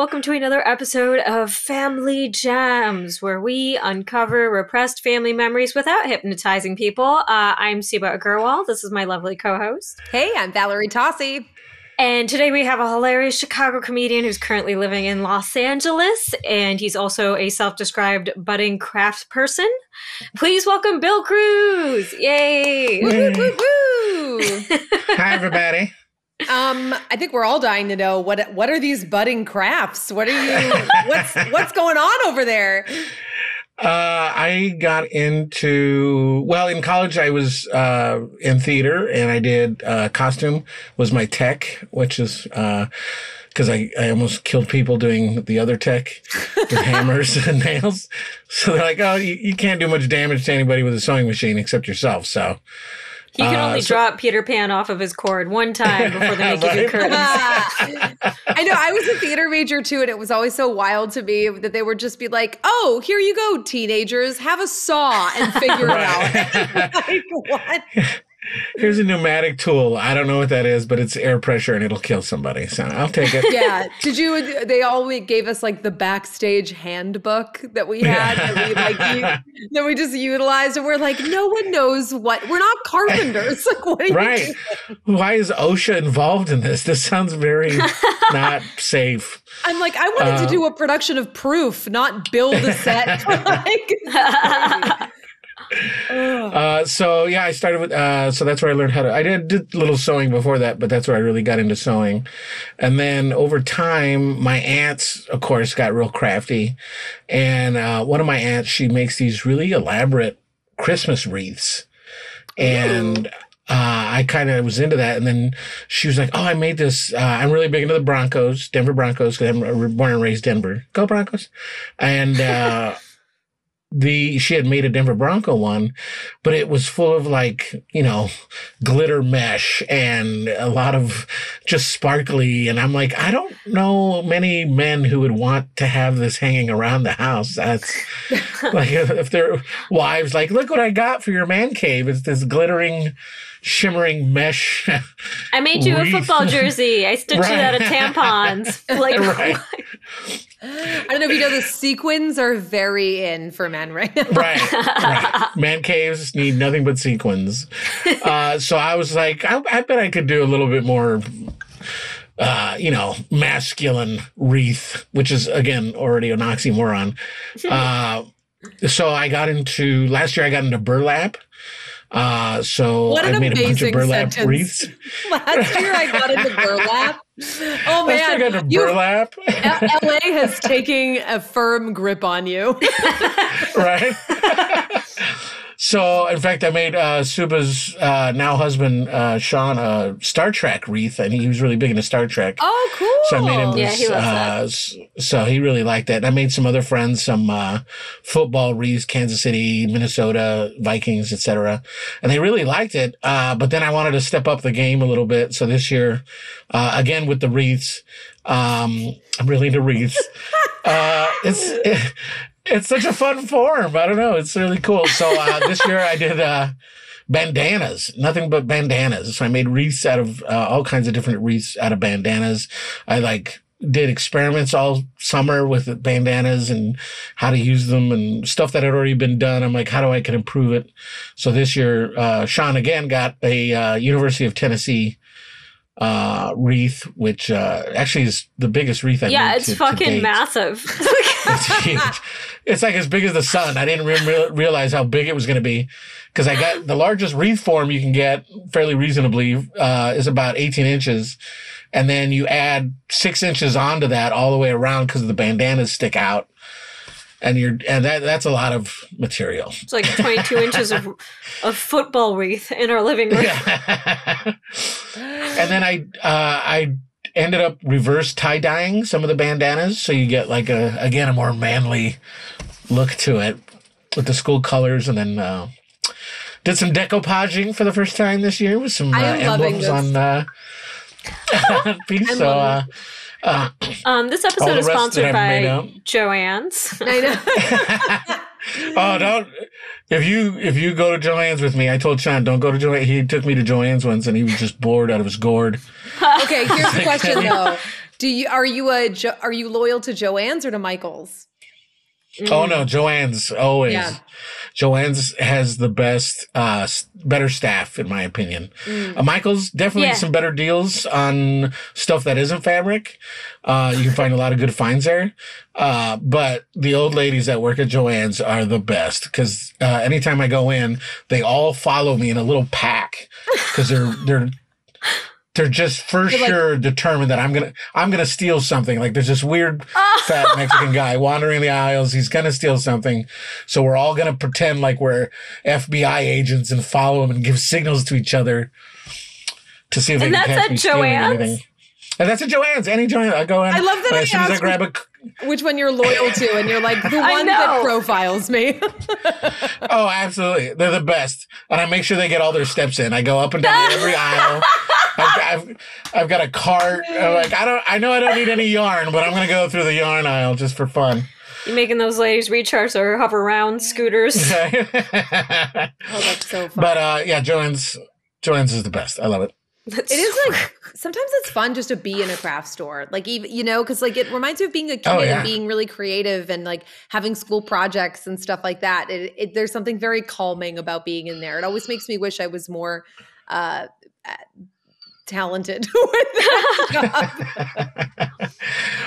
welcome to another episode of Family Gems, where we uncover repressed family memories without hypnotizing people. Uh, I'm Subhah Agarwal. This is my lovely co-host. Hey, I'm Valerie Tosi. And today we have a hilarious Chicago comedian who's currently living in Los Angeles, and he's also a self-described budding craft person. Please welcome Bill Cruz! Yay! Woo, woo, woo. Hi, everybody. Um, I think we're all dying to know what what are these budding crafts? What are you? What's what's going on over there? Uh, I got into well in college. I was uh, in theater, and I did uh, costume was my tech, which is because I, I almost killed people doing the other tech with hammers and nails. So they're like, oh, you, you can't do much damage to anybody with a sewing machine except yourself. So He can Uh, only so- drop Peter Pan off of his cord one time before they make you do Right. curtains. I know I was a theater major too, and it was always so wild to me that they would just be like, "Oh, here you go, teenagers, have a saw and figure it out." like what? Here's a pneumatic tool. I don't know what that is, but it's air pressure and it'll kill somebody. So I'll take it. Yeah. Did you? They all gave us like the backstage handbook that we had that we like u- that we just utilized, and we're like, no one knows what. We're not carpenters. Like, what are you Right. Why is OSHA involved in this? This sounds very not safe. I'm like, I wanted to Uh, do a production of Proof, not build a set. like, Ugh. Uh, so yeah, I started with, uh, so that's where I learned how to, I did, did a little sewing before that, but that's where I really got into sewing. And then over time, my aunts, of course, got real crafty. And, uh, one of my aunts, she makes these really elaborate Christmas wreaths. And, uh, I kind of was into that. And then she was like, Oh, I made this. Uh, I'm really big into the Broncos, Denver Broncos, because I'm born and raised Denver. Go Broncos. And, uh, the she had made a Denver Bronco one, but it was full of like you know glitter mesh and a lot of just sparkly. And I'm like, I don't know many men who would want to have this hanging around the house. That's like if, their wives like, look what I got for your man cave. It's this glittering, shimmering mesh. I made you a football jersey. I stitched it out of tampons. Like, Right. I don't know if you know the sequins are very in for men right now. right, right. Man caves need nothing but sequins. Uh, so I was like, I, I bet I could do a little bit more, uh, you know, masculine wreath, which is again already an oxymoron. Uh, so I got into last year. I got into burlap. Uh, so I made a bunch of burlap sentence. wreaths. Last year I got into burlap. Oh Last year I man, you, burlap. LA has taken a firm grip on you. right? so, in fact, I made uh, Subhah's uh, now husband uh, Sean a Star Trek wreath, and he was really big into Star Trek. Oh, cool. So I made him Yeah, this. he loves uh, s- so he really liked that. And I made some other friends some uh, football wreaths, Kansas City, Minnesota Vikings, etc. And they really liked it. Uh, but then I wanted to step up the game a little bit. So this year, uh, again with the wreaths, um, I'm really into wreaths. uh, it's it's such a fun form. I don't know. It's really cool. So uh, this year I did. Uh, bandanas, nothing but bandanas. So I made wreaths out of uh, all kinds of different wreaths out of bandanas. I like did experiments all summer with bandanas and how to use them and stuff that had already been done. I'm like, how do I can improve it? So this year, uh, Sean again got a uh, University of Tennessee uh, wreath, which uh, actually is the biggest wreath I've yeah, it's to- to fucking date. massive. It's huge. It's like as big as the sun. I didn't re- realize how big it was going to be because I got the largest wreath form you can get fairly reasonably uh, is about 18 inches. And then you add six inches onto that all the way around because the bandanas stick out. And you're, and that, that's a lot of material. It's like 22 inches of, of football wreath in our living room. Yeah. and then I, uh, I ended up reverse tie dyeing some of the bandanas. So you get like a, again, a more manly look to it with the school colors. And then, uh, did some decoupaging for the first time this year with some uh, I am loving emblems on, uh, So, uh, uh, Um, this episode is sponsored that I've made by. Joanne's. I know. oh, don't. If you if you go to Joanne's with me, I told Sean don't go to Joanne. He took me to Joanne's once, and he was just bored out of his gourd. Okay, here's the question though. Do you are you a Jo- are you loyal to Joanne's or to Michael's? Oh no, Joanne's always. Yeah. Joanne's has the best, uh, better staff in my opinion. Uh, Michael's definitely Yeah. some better deals on stuff that isn't fabric. Uh, you can find a lot of good finds there. Uh, but the old ladies that work at Joanne's are the best because uh, anytime I go in, they all follow me in a little pack because they're they're they're just for They're like- sure determined that I'm gonna I'm gonna steal something. Like there's this weird fat Mexican guy wandering the aisles. He's gonna steal something, so we're all gonna pretend like we're FBI agents and follow him and give signals to each other to see if And they can that's catch at me stealing anything. And that's at Joanne's. Any Joanne, I go in. I love that and I as soon as I grab a, Which one you're loyal to? And you're like the one that profiles me. Oh, absolutely. They're the best. And I make sure they get all their steps in. I go up and down every aisle. I've, I've, I've got a cart. I'm like, I don't, I know I don't need any yarn, but I'm going to go through the yarn aisle just for fun. You making those ladies recharge or hover around scooters? but, Oh, that's so fun. uh, yeah, Joanne's, Joanne's is the best. I love it. That's It is like sometimes it's fun just to be in a craft store, like even you know, because like it reminds me of being a kid Oh, yeah. and being really creative and like having school projects and stuff like that. It, it, there's something very calming about being in there. It always makes me wish I was more uh, uh, talented with that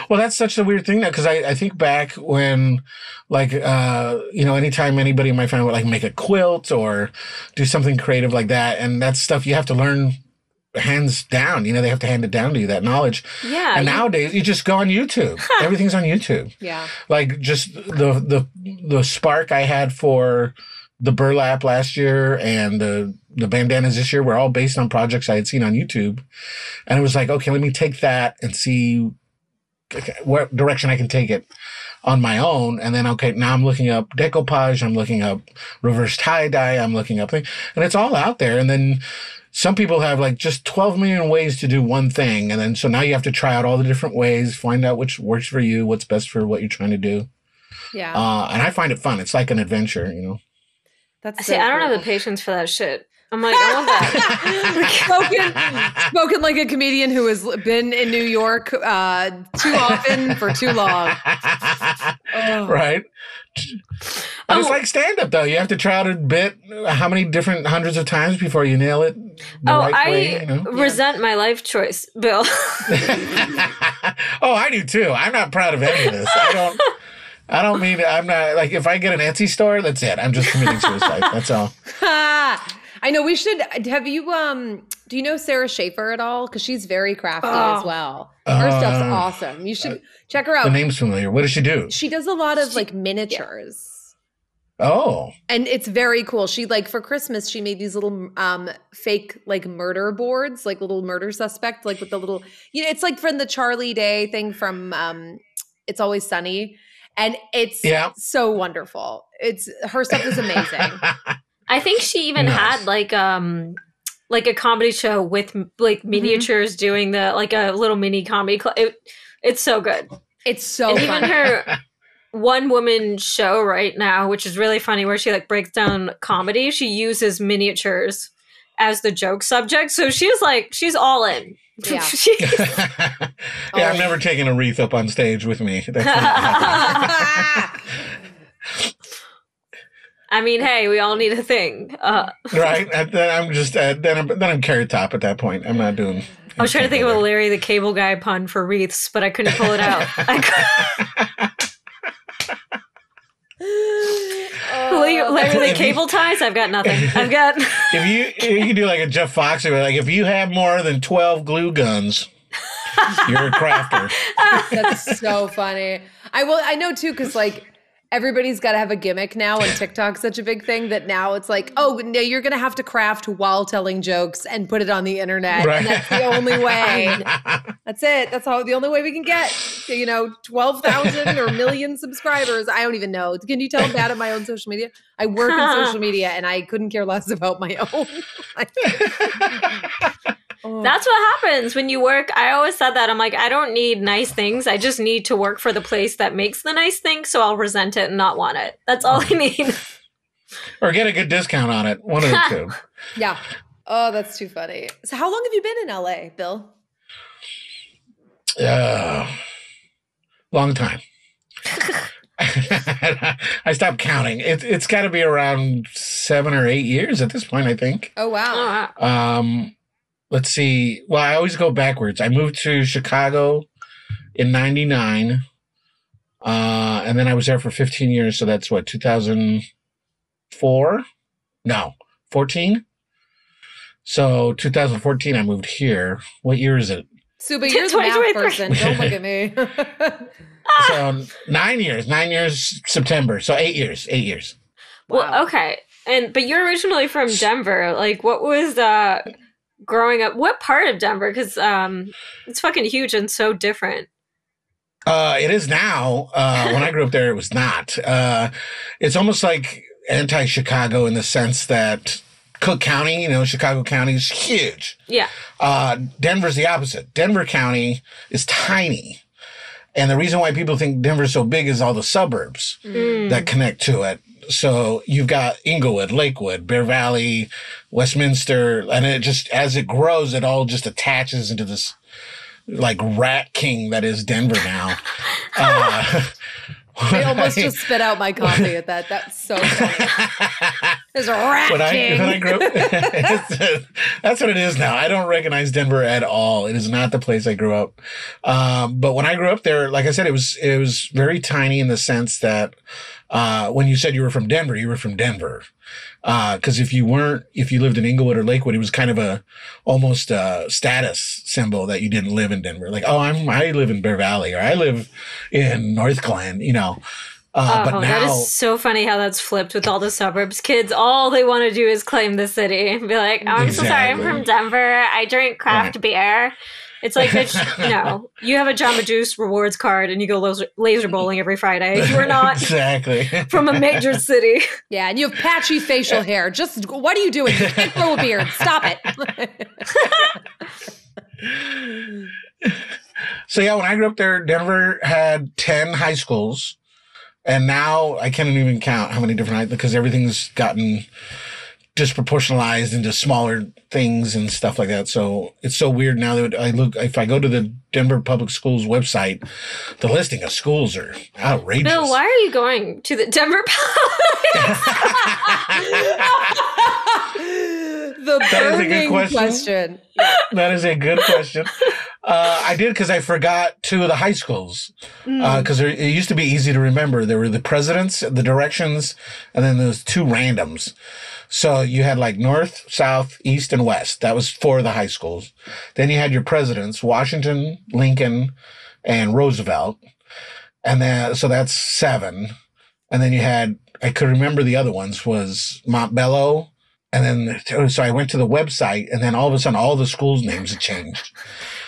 well, that's such a weird thing though, because I, I think back when, like, uh, you know, anytime anybody in my family would like make a quilt or do something creative like that, and that's stuff you have to learn hands down. You know, they have to hand it down to you that knowledge. yeah. and you- nowadays, you just go on YouTube. Everything's on YouTube. Yeah, Like just the the the spark I had for the burlap last year and the the bandanas this year were all based on projects I had seen on YouTube, and it was like, okay, let me take that and see what direction I can take it on my own. And then, okay, now I'm looking up decoupage, I'm looking up reverse tie dye, I'm looking up things, and it's all out there. And then some people have like just 12 million ways to do one thing. And then, so now you have to try out all the different ways, find out which works for you, what's best for what you're trying to do. yeah. Uh, and I find it fun. It's like an adventure, you know? That's See, so I don't cool. have the patience for that shit. I'm like, I want that. spoken, spoken like a comedian who has been in New York uh, too often for too long. Oh. right? And it's Oh. like stand up, though. You have to try out a bit how many different hundreds of times before you nail it the oh, right I way, you know? resent my life choice, Bill. oh, I do too. I'm not proud of any of this. I don't. I don't mean I'm not like if I get an Etsy store, that's it. I'm just committing suicide. That's all. I know we should. Have you um? Do you know Sarah Schaefer at all? Because she's very crafty as Oh. well. Her stuff's Uh, awesome. You should check her out. The name's familiar. What does she do? She does a lot of like miniatures. Oh, And it's very cool. She like for Christmas, she made these little um fake like murder boards, like little murder suspect, like with the little you know, it's like from the Charlie Day thing from um It's Always Sunny. And it's Yeah. so wonderful. It's her stuff is amazing. I think she even Nice. had like um like a comedy show with like mm-hmm. miniatures doing the like a little mini comedy club. It, it's so good. It's so and fun. even her one woman show right now, which is really funny, where she like breaks down comedy. She uses miniatures as the joke subject, so she's like she's all in. Yeah. Yeah. I'm never taking a wreath up on stage with me. That's not happening. I mean, hey, we all need a thing. Uh, right? And then I'm just uh, then I'm then I'm carrot top at that point. I'm not doing. I was trying to think of a Larry the Cable Guy pun for wreaths, but I couldn't pull it out. I cou- Larry, Larry the Cable Ties? I've got nothing. I've got. If you you can do like a Jeff Foxy, where like if you have more than twelve glue guns, you're a crafter. That's so funny. I will. I know too, because like everybody's got to have a gimmick now, and TikTok's such a big thing that now it's like, oh, no, you're gonna have to craft while telling jokes and put it on the internet. Right. And that's the only way. That's it. That's how the only way we can get, you know, twelve thousand or million subscribers. I don't even know. Can you tell I'm bad at my own social media? I work in social media, and I couldn't care less about my own. Oh. That's what happens when you work. I always said that. I'm like, I don't need nice things. I just need to work for the place that makes the nice thing, so I'll resent it and not want it. That's all I need. or get a good discount on it. One of the two. yeah. Oh, that's too funny. So, how long have you been in LA, Bill? Uh, long time. I stopped counting. It, it's got to be around seven or eight years at this point, I think. Oh Oh, wow. wow. Um, let's see. Well, I always go backwards. I moved to Chicago in '99, uh, and then I was there for 15 years. So that's what 2004? No, 14. So 2014, I moved here. What year is it? Subhah, you're the math person. Don't look at me. So nine years. Nine years. September. So eight years. Eight years. Well, okay. And but you're originally from Denver. Like, what was uh growing up? What part of Denver? Because um, it's fucking huge and so different. Uh, it is now. Uh, when I grew up there, it was not. Uh, it's almost like anti-Chicago in the sense that Cook County, you know, Chicago County is huge. Yeah. Uh, Denver's the opposite. Denver County is tiny. And the reason why people think Denver's so big is all the suburbs Mm. that connect to it. So you've got Englewood, Lakewood, Bear Valley, Westminster, and it just, as it grows, it all just attaches into this like rat king that is Denver now. uh, I almost just spit out my coffee at that. That's so funny. There's a rat when I, king. when I grew up, that's what it is now. I don't recognize Denver at all. It is not the place I grew up. Um, but when I grew up there, like I said, it was it was very tiny in the sense that uh, when you said you were from Denver, you were from Denver. Because if you weren't, if you lived in Englewood or Lakewood, it was kind of a almost a status symbol that you didn't live in Denver. Like, oh, I'm I live in Bear Valley or I live in Northglenn. You know. Uh, oh, but now, is so funny how that's flipped with all the suburbs. Kids, all they want to do is claim the city and be like, oh, I'm so sorry, I'm from Denver. I drink craft beer. It's like, bitch, no, you have a Jamba Juice rewards card and you go laser, laser bowling every Friday. You are not exactly from a major city. yeah, and you have patchy facial hair. Just what are you doing? You can't grow a beard. Stop it. So yeah, when I grew up there, Denver had ten high schools, and now I can't even count how many different high because everything's gotten disproportionalized into smaller things and stuff like that. So it's so weird now that I look if I go to the Denver Public Schools website, the listing of schools are outrageous. Bill, why are you going to the Denver the That is a good question. question. that is a good question. Uh, I did because I forgot two of the high schools because it used to be easy to remember. There were the presidents, the directions, and then there's two randoms. So you had like north, south, east, and west. That was four of the high schools. Then you had your presidents: Washington, Lincoln, and Roosevelt. And then so that's seven. And then you had I could remember the other ones was Montbello. And then, so I went to the website, and then all of a sudden, all the schools' names had changed.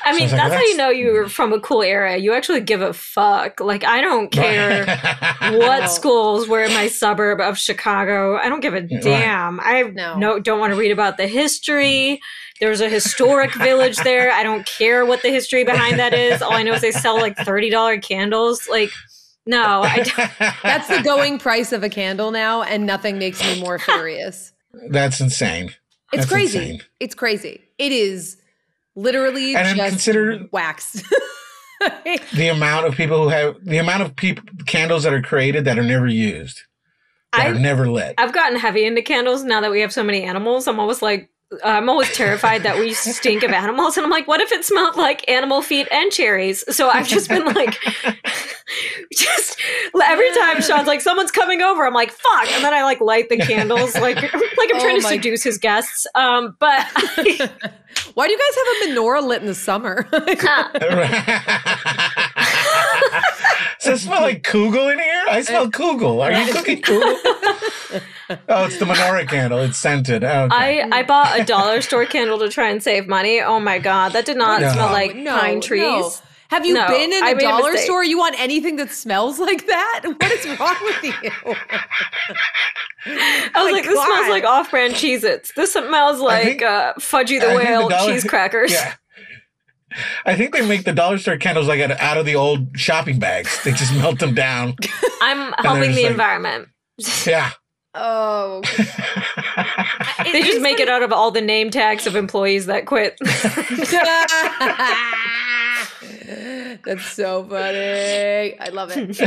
I So mean, it's like, that's how you know you're from a cool era. You actually give a fuck. Like, I don't care what No. schools were in my suburb of Chicago. I don't give a damn. I No. no. don't want to read about the history. There's a historic village there. I don't care what the history behind that is. All I know is they sell like thirty dollar candles. Like, no, I don't. That's the going price of a candle now, and nothing makes me more furious. That's insane. It's That's crazy. insane. It's crazy. It is literally And just consider- wax. The amount of people who have the amount of people candles that are created that are never used, that are never lit. I've gotten heavy into candles now that we have so many animals. I'm always like, I'm always terrified that we stink of animals. And I'm like, what if it smelled like animal feet and cherries? So I've just been like, just every time Sean's like, someone's coming over, I'm like, fuck. And then I like light the candles, like, like I'm Oh trying to my- seduce his guests. Um, but Why do you guys have a menorah lit in the summer? Does it smell like kugel in here? I smell kugel. Are you cooking kugel? oh, it's the menorah candle. It's scented. Okay. I, I bought a dollar store candle to try and save money. Oh my God. That did not No. smell like No, pine no. trees. Have you No, been in I a made a dollar mistake. store? You want anything that smells like that? What is wrong with you? I was My like, this smells like off brand Cheez Its. This smells like think- uh, Fudgy the I think the Whale dollar- cheese crackers. Yeah. I think they make the dollar store candles like out out of the old shopping bags. They just melt them down. I'm helping the like- environment. Yeah. Oh, They just make it out of all the name tags of employees that quit. That's so funny. I love it.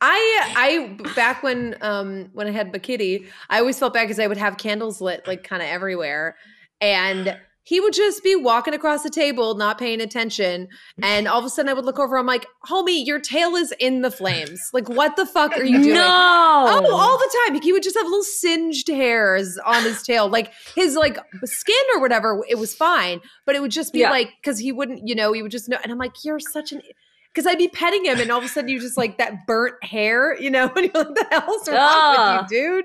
I I back when um when I had Bakitty, I always felt bad because I would have candles lit like kind of everywhere, and he would just be walking across the table, not paying attention, and all of a sudden I would look over. I'm like, "Homie, your tail is in the flames. Like, what the fuck are you doing?" No. Oh, all the time. He would just have little singed hairs on his tail. Like his like skin or whatever, it was fine. But it would just be Yeah. like, because he wouldn't, you know, he would just know. And I'm like, you're such an because I'd be petting him and all of a sudden you just like that burnt hair, you know, and you're like, the hell's wrong with you, dude?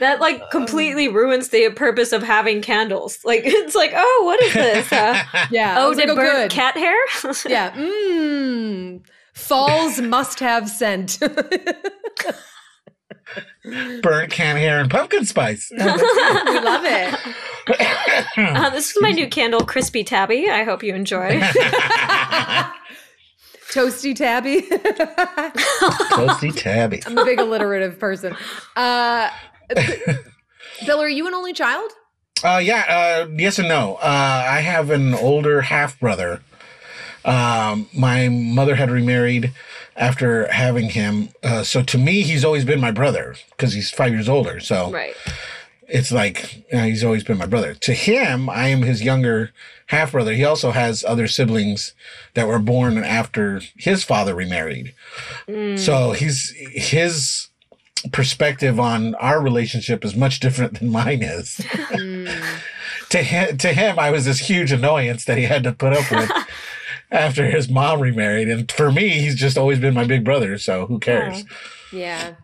That like completely ruins the purpose of having candles. Like it's like, oh, what is this? Uh, Yeah. Oh, was did like, burnt good. cat hair? Yeah. Mmm. Falls must have scent. Burnt cat hair and pumpkin spice. we love it. Uh, this is my new candle, Crispy Tabby. I hope you enjoy. Toasty tabby. Toasty tabby. I'm a big alliterative person. Uh, Bill, are you an only child? Uh, yeah, uh, yes and no. Uh, I have an older half brother. Um, my mother had remarried after having him. Uh, so to me, he's always been my brother because he's five years older. So right. it's like you know, he's always been my brother. To him, I am his younger half brother. He also has other siblings that were born after his father remarried. So he's his perspective on our relationship is much different than mine is. Hmm. to him, to him, I was this huge annoyance that he had to put up with after his mom remarried, and for me, he's just always been my big brother. So who cares? Yeah.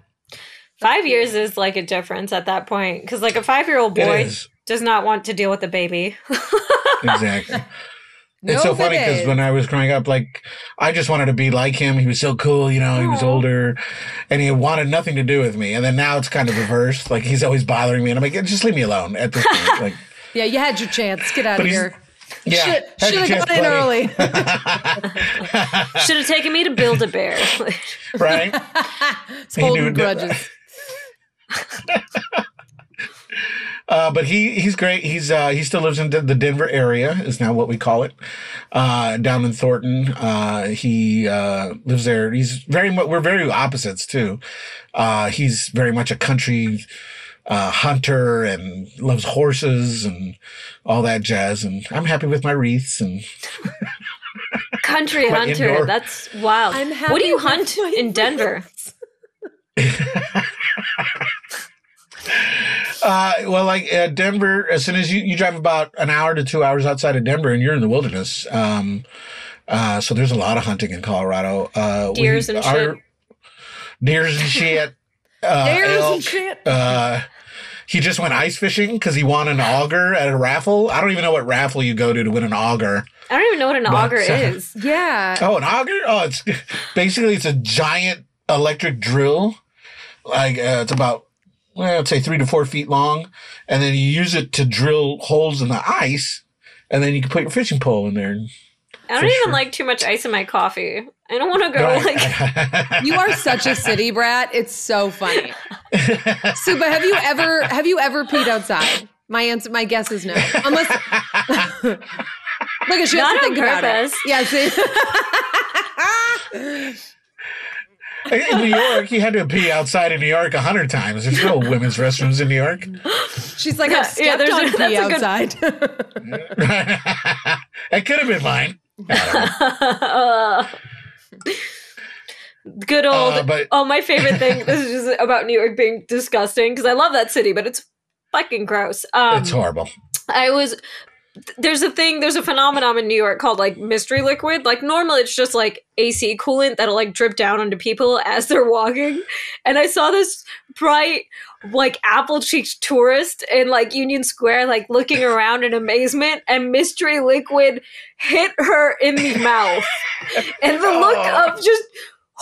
Five years is like a difference at that point because, like, a five year old boy does not want to deal with a baby. exactly. It's so funny because when I was growing up, like I just wanted to be like him. He was so cool, you know. He was older, and he wanted nothing to do with me. And then now it's kind of reversed. Like he's always bothering me, and I'm like, just leave me alone at this point. Like, Yeah, you had your chance. Get out of here. yeah, Should, had should your have gone in early. Should have taken me to build a bear. right? It's He knew holding grudges. Uh, but he he's great. He's uh, he still lives in the the Denver area is now what we call it. Uh, down in Thornton. Uh, he uh, lives there. He's very much. We're very opposites too. Uh, he's very much a country uh, hunter and loves horses and all that jazz. And I'm happy with my wreaths and Country hunter. indoor- That's wild. I'm what do you hunt in Denver? Uh, well, like uh, Denver, as soon as you, you drive about an hour to two hours outside of Denver, and you're in the wilderness. Um, uh, so there's a lot of hunting in Colorado. Uh, we Deers and are- shit. Deers and shit. Uh, There's elk, some shit. Uh, he just went ice fishing because he won an auger at a raffle. I don't even know what raffle you go to to win an auger. I don't even know what an But, auger uh, is. Yeah. Oh, an auger? Oh, it's basically it's a giant electric drill. Like uh, it's about well, I'd say three to four feet long, and then you use it to drill holes in the ice, and then you can put your fishing pole in there. I don't even sure. like too much ice in my coffee. I don't want to go Right. like. You are such a city brat. It's so funny. Subhah, have you ever have you ever peed outside? My answer, my guess is no. Unless look at she has Not to think about it. purpose. Yeah, see. In New York, you had to pee outside in New York a hundred times. There's no women's restrooms in New York. She's like, Yeah, yeah, there's on a- pee that's a good- outside. it could have been mine. Uh, Good old. Uh, but- oh, my favorite thing. This is just about New York being disgusting because I love that city, but it's fucking gross. Um, it's horrible. I was there's a thing, there's a phenomenon in New York called like mystery liquid. Like normally it's just like AC coolant that'll like drip down onto people as they're walking. And I saw this bright, like apple cheeked tourist in like Union Square, like looking around in amazement, and mystery liquid hit her in the mouth. And the look Oh. of just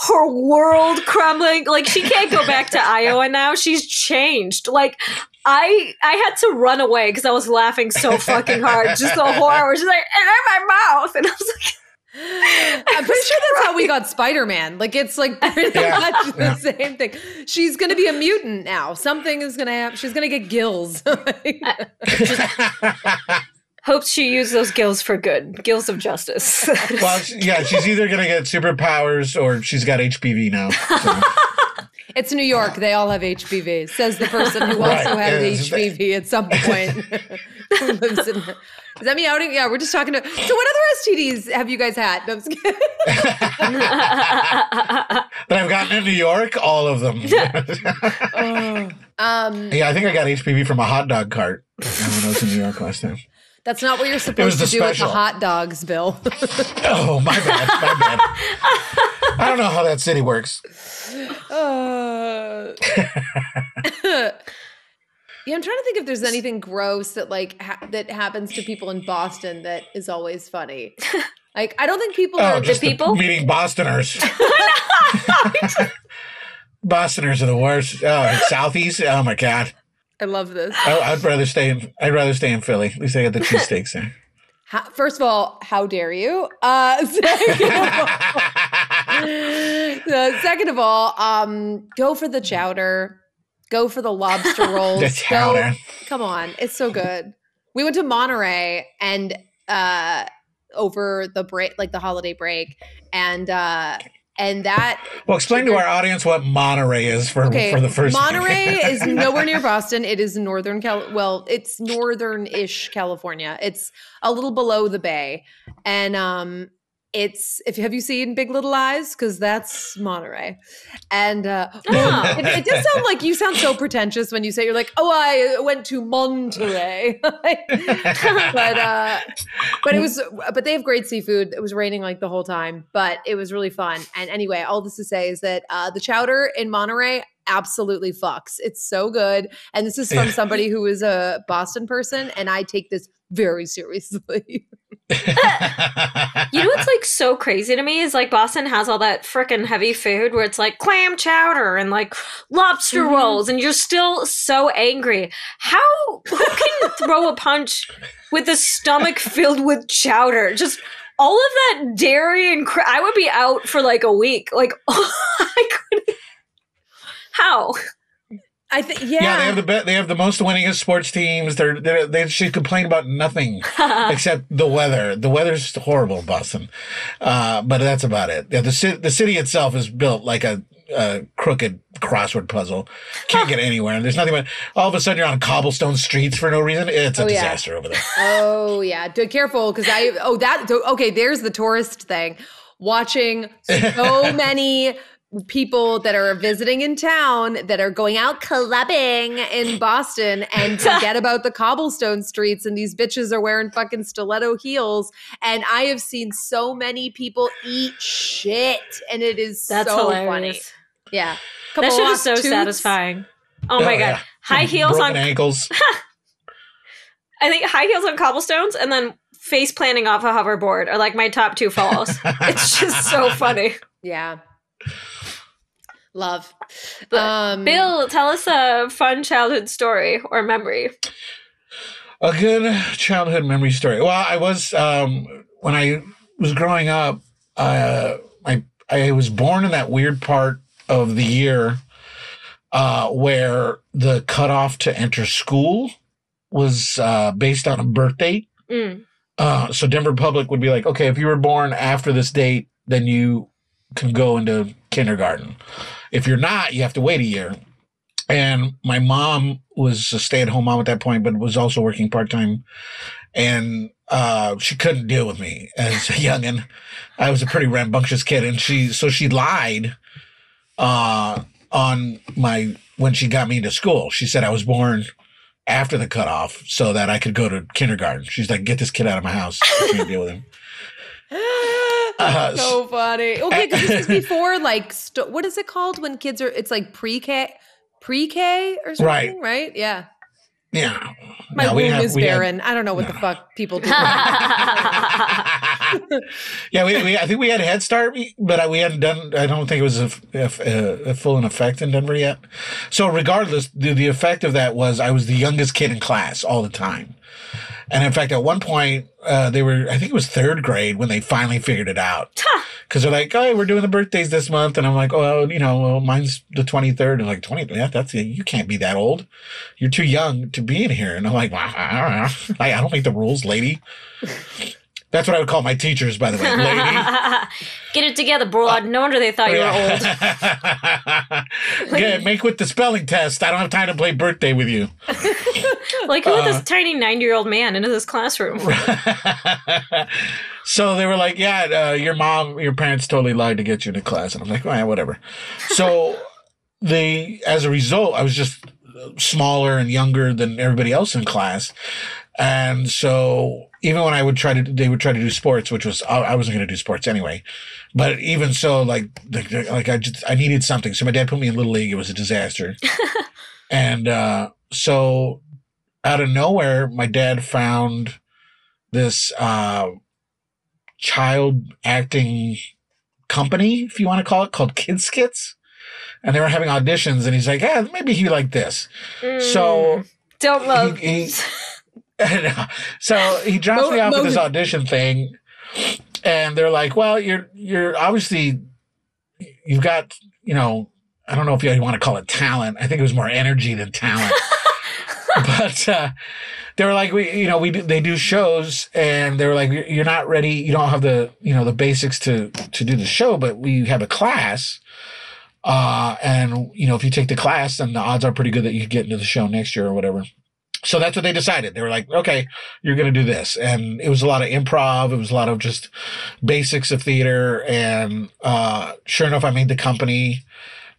her world crumbling. Like she can't go back to Iowa now. She's changed. Like I I had to run away because I was laughing so fucking hard. Just the horror. She's like, and in my mouth. And I was like, I'm pretty sure that's how we got Spider Man. Like it's like pretty Yeah. much the Yeah. same thing. She's gonna be a mutant now. Something is gonna happen. She's gonna get gills. hopes she used those gills for good, gills of justice. Well, yeah, she's either gonna get superpowers or she's got HPV now. so. It's New York. They all have HPV. Says the person who also Right, had yeah, HPV at some point. Who lives in- Is that me outing? Yeah, we're just talking to. So, what other STDs have you guys had? No, I'm just kidding. that I've gotten in New York, all of them. Um, yeah, I think I got HPV from a hot dog cart when I was in New York last time. That's not what you're supposed to the do with the hot dogs, Bill. Oh, my bad, my bad. I don't know how that city works. Uh, yeah, I'm trying to think if there's anything gross that like ha- that happens to people in Boston that is always funny. Like, I don't think people Oh, are. just the people? meeting Bostoners. Bostoners are the worst. Oh, Southeast. Oh my god. I love this. I, I'd rather stay in. I'd rather stay in Philly. At least I got the cheesesteaks there. How, first of all, how dare you? Uh, second, of all, uh, second of all, um, go for the chowder. Go for the lobster rolls. The Go- chowder. come on, it's so good. We went to Monterey and uh, over the break, like the holiday break, and uh, and that Well, explain to our audience what Monterey is for okay. for the first. Monterey is nowhere near Boston. It is northern Cal. Well, it's northern-ish California. It's a little below the bay, and um, it's if have you seen Big Little Lies? Because that's Monterey, and uh, Oh. it, it does sound like you sound so pretentious when you say you're like, oh, I went to Monterey, but uh, but it was but they have great seafood. It was raining like the whole time, but it was really fun. And anyway, all this to say is that uh, the chowder in Monterey absolutely fucks. It's so good, and this is from somebody who is a Boston person, and I take this very seriously. You know what's like so crazy to me is like Boston has all that freaking heavy food where it's like clam chowder and like lobster Mhm. rolls, and you're still so angry. How who can throw a punch with a stomach filled with chowder? Just all of that dairy and cra- I would be out for like a week. Like I couldn't. How? I think, yeah. yeah, they have the be- they have the most winningest sports teams. They're, they're they should complain about nothing except the weather. The weather's horrible in Boston, uh, but that's about it. Yeah, the city the city itself is built like a, a crooked crossword puzzle. Can't get anywhere. And there's nothing but all of a sudden you're on cobblestone streets for no reason. It's a Oh, yeah. disaster over there. Oh yeah, Do, careful because I oh that okay. There's the tourist thing. Watching so many people that are visiting in town that are going out clubbing in Boston and forget about the cobblestone streets and these bitches are wearing fucking stiletto heels and I have seen so many people eat shit and it is That's so hilarious. funny. Yeah, That shit is so toots. satisfying. Oh, my oh, god. yeah. High heels Broken on ankles. I think high heels on cobblestones and then face planting off a hoverboard are like my top two falls. it's just so funny. Yeah. Love. Um, Bill, tell us a fun childhood story or memory. A good childhood memory story. Well, I was um, when I was growing up. Uh, I I was born in that weird part of the year uh, where the cutoff to enter school was uh, based on a birth date. Mm. Uh, so Denver Public would be like, okay, if you were born after this date, then you can go into kindergarten. If you're not, you have to wait a year. And my mom was a stay-at-home mom at that point, but was also working part-time, and uh, she couldn't deal with me as a youngin. I was a pretty rambunctious kid, and she so she lied uh, on my when she got me into school. She said I was born after the cutoff so that I could go to kindergarten. She's like, "Get this kid out of my house. I can't deal with him." Uh, so funny. Okay, because this is before like st- what is it called when kids are? It's like pre-K, pre-K or something, Right. right? Yeah. Yeah, My No, womb have- is we had- barren. I don't know what the fuck people do. yeah, we, we I think we had a Head Start, but we hadn't done. I don't think it was a, a, a full in effect in Denver yet. So regardless, the the effect of that was I was the youngest kid in class all the time, And in fact, at one point, uh, they were, I think it was third grade when they finally figured it out. Cause they're like, oh, we're doing the birthdays this month. And I'm like, oh, you know, well, mine's the 23rd. And like, 20, yeah, that's, you can't be that old. You're too young to be in here. And I'm like, well, I don't know. I, I don't make the rules, lady. That's what I would call my teachers, by the way, lady. Get it together, broad. No wonder they thought you were old. yeah, make with the spelling test. I don't have time to play birthday with you. like, who let this tiny nine-year-old man into this classroom? so they were like, "Yeah, uh, your mom, your parents totally lied to get you into class," and I'm like, "Well, whatever." So they, as a result, I was just smaller and younger than everybody else in class, and so even when I would try to, they would try to do sports, which was, I wasn't going to do sports anyway. But even so, like, like, like I just, I needed something. So my dad put me in Little League. It was a disaster. and, uh, so out of nowhere, my dad found this, uh, child acting company, if you want to call it, called Kid Skits. And they were having auditions and he's like, yeah, maybe he like this. Mm, so don't look. He, he, so he drops Mo- me off Mo- at this audition thing, and they're like, "Well, you're you're obviously you've got you know I don't know if you want to call it talent. I think it was more energy than talent." but uh, they were like, we, you know, we do, they do shows, and they were like, you're not ready. You don't have the, you know, the basics to to do the show, but we have a class, uh, and you know, if you take the class, then the odds are pretty good that you get into the show next year or whatever so that's what they decided. They were like, okay, you're going to do this. And it was a lot of improv. It was a lot of just basics of theater. And, uh, sure enough, I made the company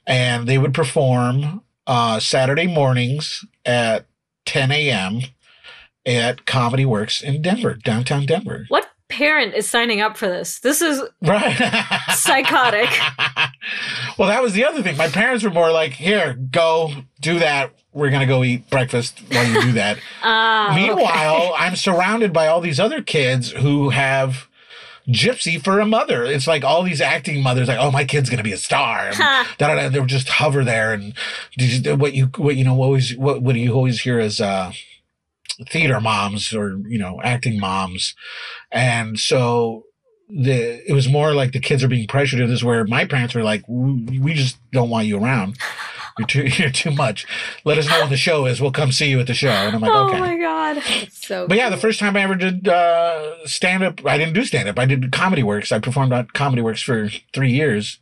and they would perform, uh, Saturday mornings at 10 a.m. at Comedy Works in Denver, downtown Denver. What parent is signing up for this? This is right psychotic. well, that was the other thing. My parents were more like, here, go do that we're gonna go eat breakfast while you do that. uh, Meanwhile, okay. I'm surrounded by all these other kids who have Gypsy for a mother. It's like all these acting mothers, like, oh, my kid's gonna be a star. And they would just hover there, and what you what you know always what what do you always hear is uh, theater moms or you know acting moms, and so the it was more like the kids are being pressured into this where my parents were like we, we just don't want you around you're too you're too much. Let us know when the show is. We'll come see you at the show. And I'm like, oh okay. Oh my god, so. But yeah, the first time I ever did uh, stand up, I didn't do stand up. I did Comedy Works. I performed at Comedy Works for three years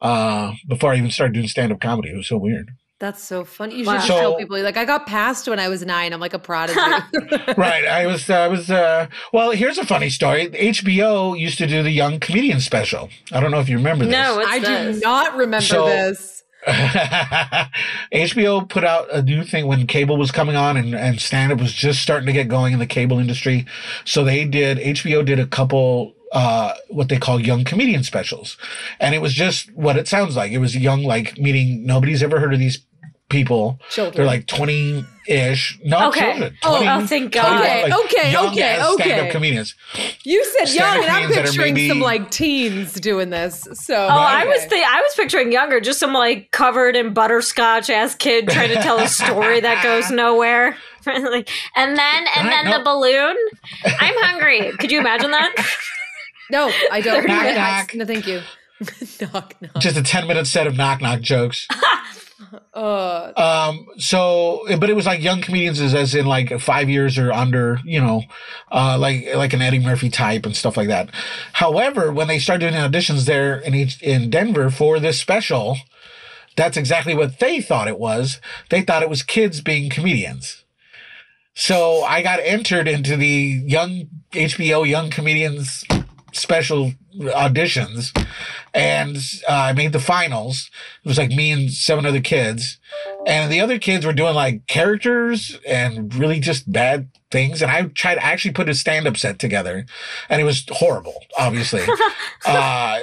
uh, before I even started doing stand up comedy. It was so weird. That's so funny. You should wow. tell people like I got passed when I was nine. I'm like a prodigy. right. I was. I was. Uh, well, here's a funny story. HBO used to do the Young Comedian Special. I don't know if you remember this. No, I this? do not remember so, this. HBO put out a new thing when cable was coming on and, and stand up was just starting to get going in the cable industry. So they did, HBO did a couple, uh, what they call young comedian specials. And it was just what it sounds like. It was young, like meeting, nobody's ever heard of these people. Children. They're like 20 ish. No, okay. children. 20, oh, oh, thank God. Okay, like okay, okay, okay. Stand-up comedians. You said young, and I'm picturing maybe, some like teens doing this. So, oh, right. I was th- I was picturing younger, just some like covered in butterscotch ass kid trying to tell a story that goes nowhere. and then and then the balloon. I'm hungry. Could you imagine that? No, I don't. Knock, knock. No, thank you. knock, knock. Just a 10 minute set of knock knock jokes. Uh, um, so, but it was like young comedians as, as in like five years or under, you know, uh, like, like an Eddie Murphy type and stuff like that. However, when they started doing auditions there in, each, in Denver for this special, that's exactly what they thought it was. They thought it was kids being comedians. So I got entered into the young HBO young comedians special auditions and uh, I made the finals. It was like me and seven other kids. And the other kids were doing like characters and really just bad things. And I tried to actually put a stand up set together and it was horrible, obviously. uh,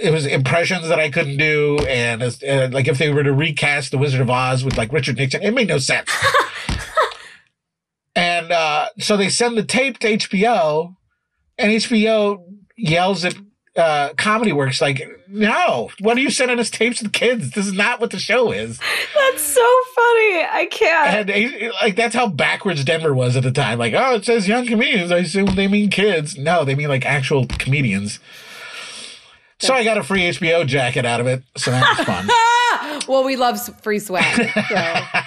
it was impressions that I couldn't do. And uh, like if they were to recast The Wizard of Oz with like Richard Nixon, it made no sense. and uh, so they send the tape to HBO and HBO yells at uh, comedy works. Like, no, what are you sending us tapes of kids? This is not what the show is. That's so funny. I can't. And like that's how backwards Denver was at the time. Like, oh, it says young comedians. I assume they mean kids. No, they mean like actual comedians. So I got a free HBO jacket out of it. So that was fun. well, we love free swag. So.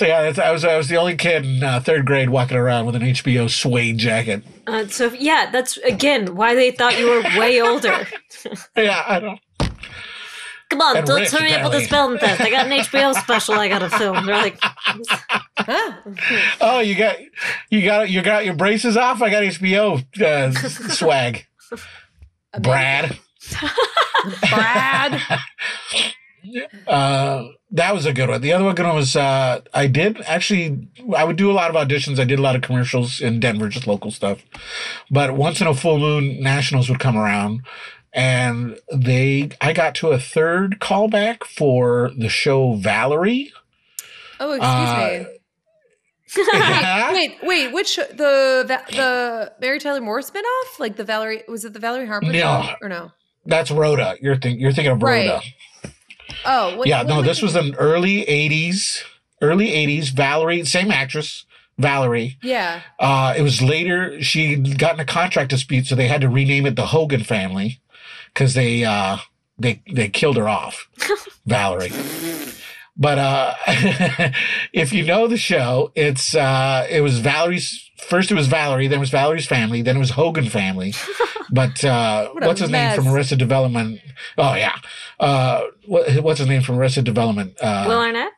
so yeah, I was I was the only kid in uh, third grade walking around with an HBO suede jacket. Uh, so yeah, that's again why they thought you were way older. Yeah, I don't. Come on, And don't rich, turn me up with the apparently. spelling test. I got an HBO special I gotta film. They're like, Huh? Oh, you got you got you got your braces off. I got HBO uh, swag. Brad. Brad. Uh, that was a good one. The other one was uh, I did actually I would do a lot of auditions. I did a lot of commercials in Denver, just local stuff. But once in a full moon, nationals would come around, and they I got to a third callback for the show Valerie. Oh, excuse Uh, me. Yeah. Wait, wait. Which the the Mary Tyler Moore spinoff? Like the Valerie? Was it the Valerie Harper No. show or no? That's Rhoda. You're think you're thinking of Right. Oh, what, yeah, what no, this was an early '80s, early '80s. Valerie, same actress, Valerie. Yeah. Uh, it was later she'd gotten a contract dispute, so they had to rename it the Hogan family because they uh, they they killed her off, Valerie. But uh, if you know the show, it's uh, it was Valerie's first. It was Valerie, then it was Valerie's family, then it was Hogan family. But uh, What what's his name from mess. Arrested Development? Oh yeah, uh, what, what's his name from Arrested Development? Uh, Will Arnett?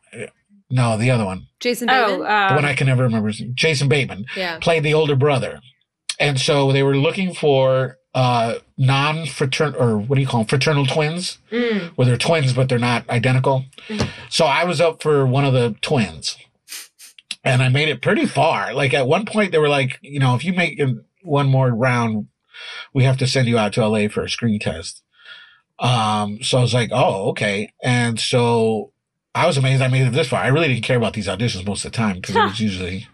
no, the other one, Jason Bateman. Oh, the uh, one I can never remember. his. Jason Bateman yeah. played the older brother. And so they were looking for uh non fraternal or what do you call them? Fraternal twins, mm, where they're twins but they're not identical. Mhm. So I was up for one of the twins. And I made it pretty far. Like at one point they were like, you know, if you make one more round, we have to send you out to LA for a screen test. Um, so I was like, oh, okay. And so I was amazed I made it this far. I really didn't care about these auditions most of the time because it was usually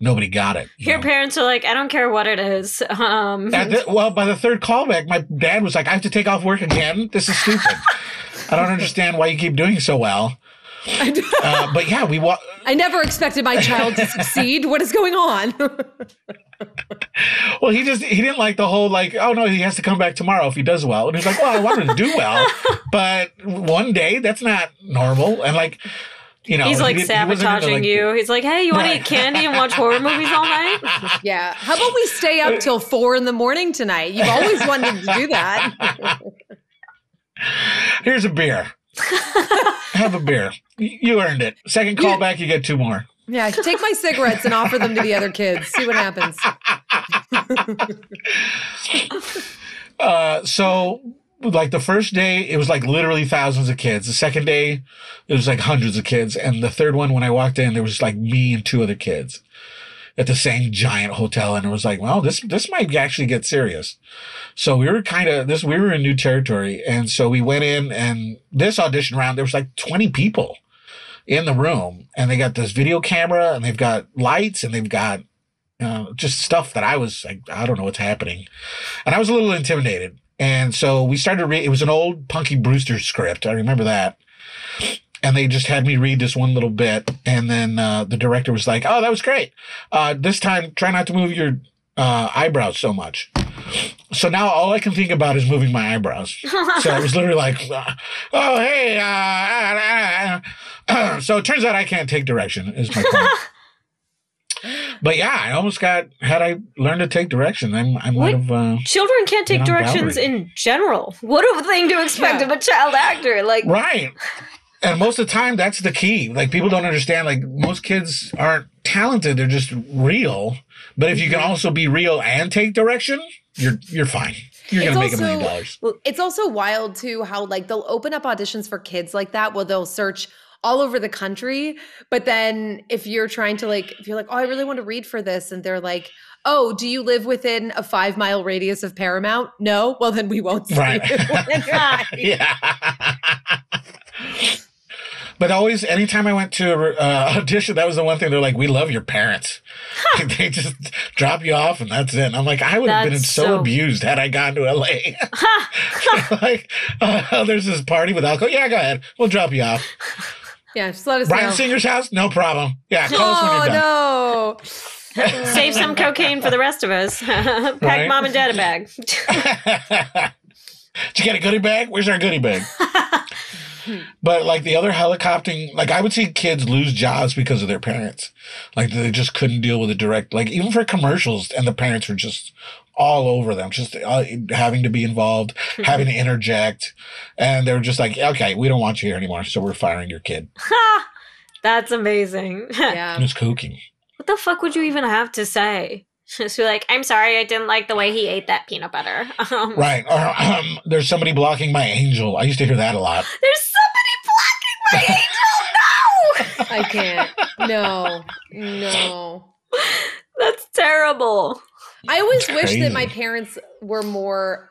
nobody got it. you your know? parents are like, I don't care what it is. Um, the- well, by the third callback, my dad was like, I have to take off work again. This is stupid. I don't understand why you keep doing so well. Uh, but yeah, we wa- I never expected my child to succeed. What is going on? well, he just he didn't like the whole like, oh no, he has to come back tomorrow if he does well. And he's like, well, I wanted to do well, but one day that's not normal. And like, you know, he's like didn't- he wasn't into, sabotaging like- you. He's like, hey, you want to eat candy and watch horror movies all night? yeah. How about we stay up till four in the morning tonight? You've always wanted to do that. Here's a beer. Have a beer. You earned it. Second callback, you get two more. Yeah. Take my cigarettes and offer them to the other kids. See what happens. Uh, so like the first day, it was like literally thousands of kids. The second day, it was like hundreds of kids. And the third one, when I walked in, there was like me and two other kids at the same giant hotel. And it was like, well, this, this might actually get serious. So we were kind of this, we were in new territory. And so we went in and this audition round, there was like 20 people in the room and they got this video camera and they've got lights and they've got uh, just stuff that I was like, I don't know what's happening. And I was a little intimidated. And so we started read. It was an old Punky Brewster script. I remember that. And they just had me read this one little bit. And then uh, the director was like, oh, that was great. Uh, this time, try not to move your uh, eyebrows so much. So now all I can think about is moving my eyebrows. So it was literally like, uh, oh, hey. So it turns out I can't take direction, is my point. But yeah, I almost got, had I learned to take direction, I'm I might What? have. Uh, Children can't take directions Valerie. in general. What a thing to expect Yeah. of a child actor. Like, Right. And most of the time, that's the key. Like, people don't understand, like, most kids aren't talented, they're just real. But if you can also be real and take direction, you're you're fine. You're It's going to make a million also- dollars. It's also wild too how like they'll open up auditions for kids like that where they'll search all over the country. But then if you're trying to like, if you're like, oh, I really want to read for this, and they're like, oh, do you live within a five mile radius of Paramount? No. Well, then we won't see Right. you. yeah. But always, anytime I went to a uh, audition, that was the one thing they're like, "We love your parents." they just drop you off, and that's it. And I'm like, I would have been so, so- abused had I gone to LA. like, uh, there's this party with alcohol. Yeah, go ahead. We'll drop you off. Yeah, just let us Bryan know. Singer's house, no problem. Yeah, call us when you're done. Oh no! Save some cocaine for the rest of us. Pack Right. mom and dad a bag. Did you get a goodie bag? Where's our goodie bag? but like the other helicoptering, like I would see kids lose jobs because of their parents. Like they just couldn't deal with the direct, like even for commercials, and the parents were just all over them, just uh, having to be involved, having to interject. And they were just like, okay, we don't want you here anymore. So we're firing your kid. That's amazing. It Yeah, was cooking. What the fuck would you even have to say? Just be like, I'm sorry, I didn't like the way he ate that peanut butter. Um, Right. Or um, there's somebody blocking my angel. I used to hear that a lot. There's somebody blocking my angel. No, I can't. No, no. that's terrible. I always It's wish that my parents were more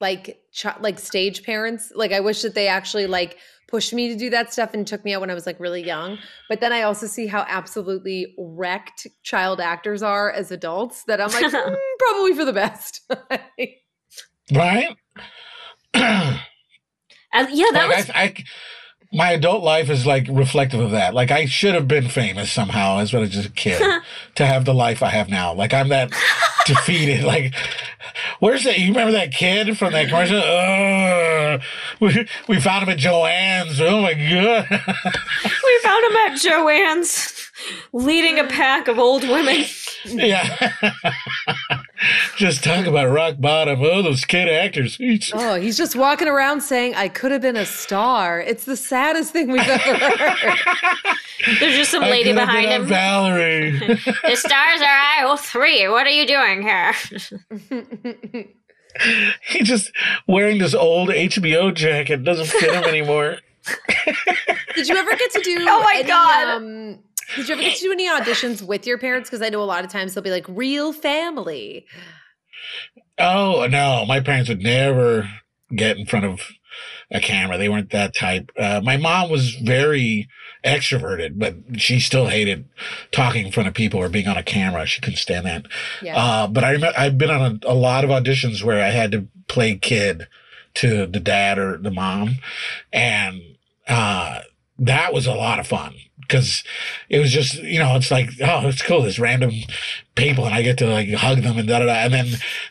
like ch- like stage parents. Like I wish that they actually like pushed me to do that stuff and took me out when I was like really young. But then I also see how absolutely wrecked child actors are as adults that I'm like "Mm, probably for the best. Right. And yeah, that like was I, I, my adult life is like reflective of that. Like I should have been famous somehow as when I was just a kid to have the life I have now. Like I'm that defeated. Like, where's that? You remember that kid from that commercial? Ugh. we we found him at Jo-Ann's. Oh my god! we found him at Jo-Ann's leading a pack of old women. yeah. Just talk about rock bottom. Oh, those kid actors. Eesh. oh, he's just walking around saying I could have been a star. It's the saddest thing we've ever heard. There's just some I lady could have behind been him. Valerie. the stars are aisle three. What are you doing here? He's just wearing this old HBO jacket. Doesn't fit him anymore. Did you ever get to do? Oh my any, God. Um, did you ever get to do any auditions with your parents? Because I know a lot of times they'll be like real family. Oh no, my parents would never get in front of a camera. They weren't that type. Uh, my mom was very extroverted, but she still hated talking in front of people or being on a camera. She couldn't stand that. Yeah. Uh, but I remember I've been on a, a lot of auditions where I had to play kid to the dad or the mom, and uh, that was a lot of fun because it was just you know it's like oh it's cool this random people and I get to like hug them and da da da and then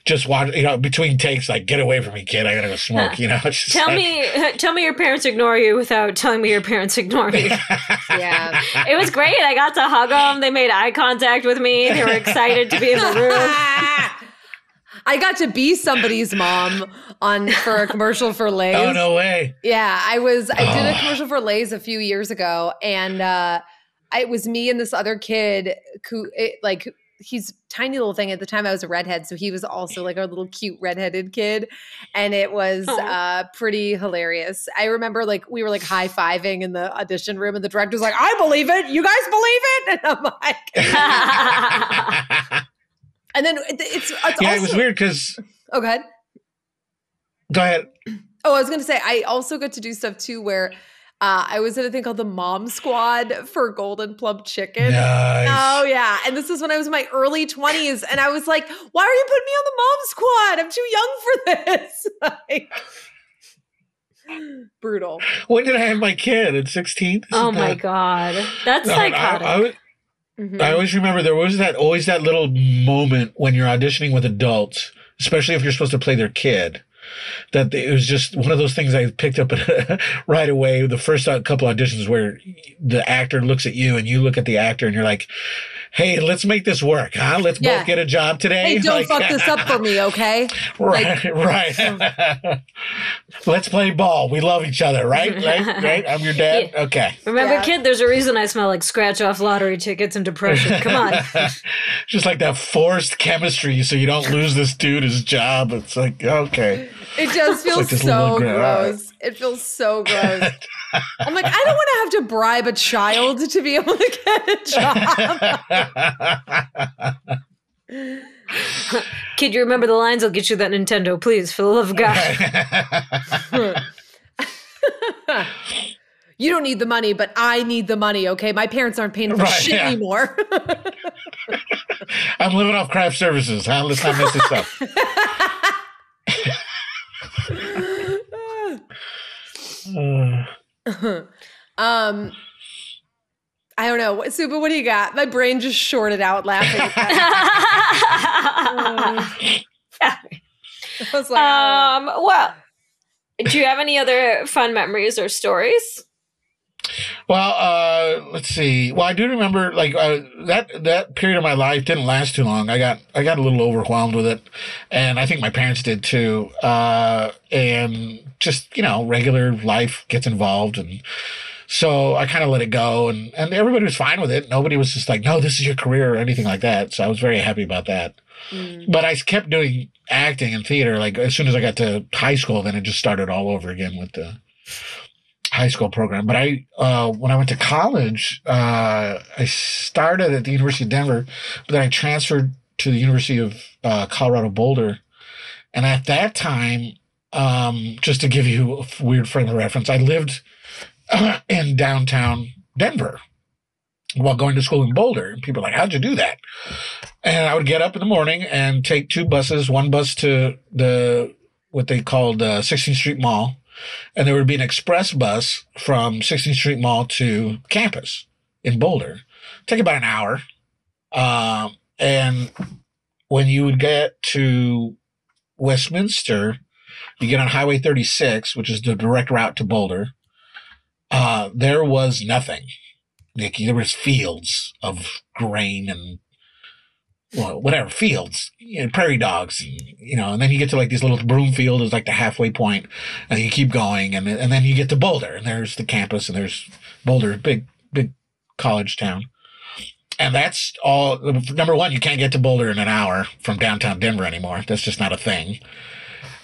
just watch you know between takes like get away from me kid I gotta go smoke you know just tell like- me, tell me your parents ignore you without telling me your parents ignore you. yeah. It was great. I got to hug them. They made eye contact with me. They were excited to be in the room. I got to be somebody's mom on for a commercial for Lay's. oh no way Yeah, I was. I did a Oh. commercial for Lay's a few years ago, and uh, it was me and this other kid who, it, like, he's tiny little thing. At the time, I was a redhead, so he was also like a little cute redheaded kid, and it was Aw. uh, pretty hilarious. I remember like we were like high fiving in the audition room, and the director's like, "I believe it. You guys believe it?" And I'm like, and then it- it's, it's yeah also, it was weird because Oh, go ahead. go ahead Oh, I was going to say, I also got to do stuff too where uh, I was in a thing called the Mom Squad for Gold'n Plump Chicken. nice Oh, yeah. And this is when I was in my early 20s. And I was like, why are you putting me on the Mom Squad? I'm too young for this. like, brutal. when did I have my kid at 16 oh my god, that's No, I- psychotic. I, I, Mhm. I always remember there was that always that little moment when you're auditioning with adults, especially if you're supposed to play their kid. That it was just one of those things I picked up right away. The first uh, couple auditions where the actor looks at you and you look at the actor and you're like, "Hey, let's make this work, huh? Let's Yeah. both get a job today." Hey, don't Like- fuck this up for me, okay? right, right. let's play ball. We love each other, right? Right, right. I'm your dad. Okay. Remember, Yeah. kid, there's a reason I smell like scratch off lottery tickets and depression. Come on. Just like that forced chemistry so you don't lose this dude his job. It's like, okay. It does feel like so gross. It feels so gross. I'm like, I don't want to have to bribe a child to be able to get a job. Kid, you remember the lines? I'll get you that Nintendo, please, for the love of God. you don't need the money, but I need the money. Okay, my parents aren't paying for Right, shit yeah. anymore. I'm living off craft services. Huh? Let's not mess this up. Um, I don't know. What- Subhah, what do you got? My brain just shorted out laughing. At that. I was like, I don't know. um, well, do you have any other fun memories or stories? Well, uh, let's see. Well, I do remember like uh, that that period of my life didn't last too long. I got I got a little overwhelmed with it, and I think my parents did too. Uh, and just you know, regular life gets involved and. So I kind of let it go, and, and everybody was fine with it. Nobody was just like, "No, this is your career" or anything like that. So I was very happy about that. Mm. But I kept doing acting and theater. Like as soon as I got to high school, then it just started all over again with the high school program. But I, uh, when I went to college, uh, I started at the University of Denver, but then I transferred to the University of uh, Colorado Boulder. And at that time, um, just to give you a weird frame of reference, I lived in downtown Denver while going to school in Boulder. And people are like, how'd you do that? And I would get up in the morning and take two buses, one bus to the, what they called uh, 16th Street Mall. And there would be an express bus from 16th Street Mall to campus in Boulder. Take about an hour. Um, and when you would get to Westminster, you get on Highway 36, which is the direct route to Boulder. Uh, there was nothing. Like, there was fields of grain and well, whatever fields, you know, prairie dogs, you know, and then you get to like these little broom Broomfield is like the halfway point, and you keep going, and and then you get to Boulder, and there's the campus, and there's Boulder, big big college town, and that's all. Number one, you can't get to Boulder in an hour from downtown Denver anymore. That's just not a thing.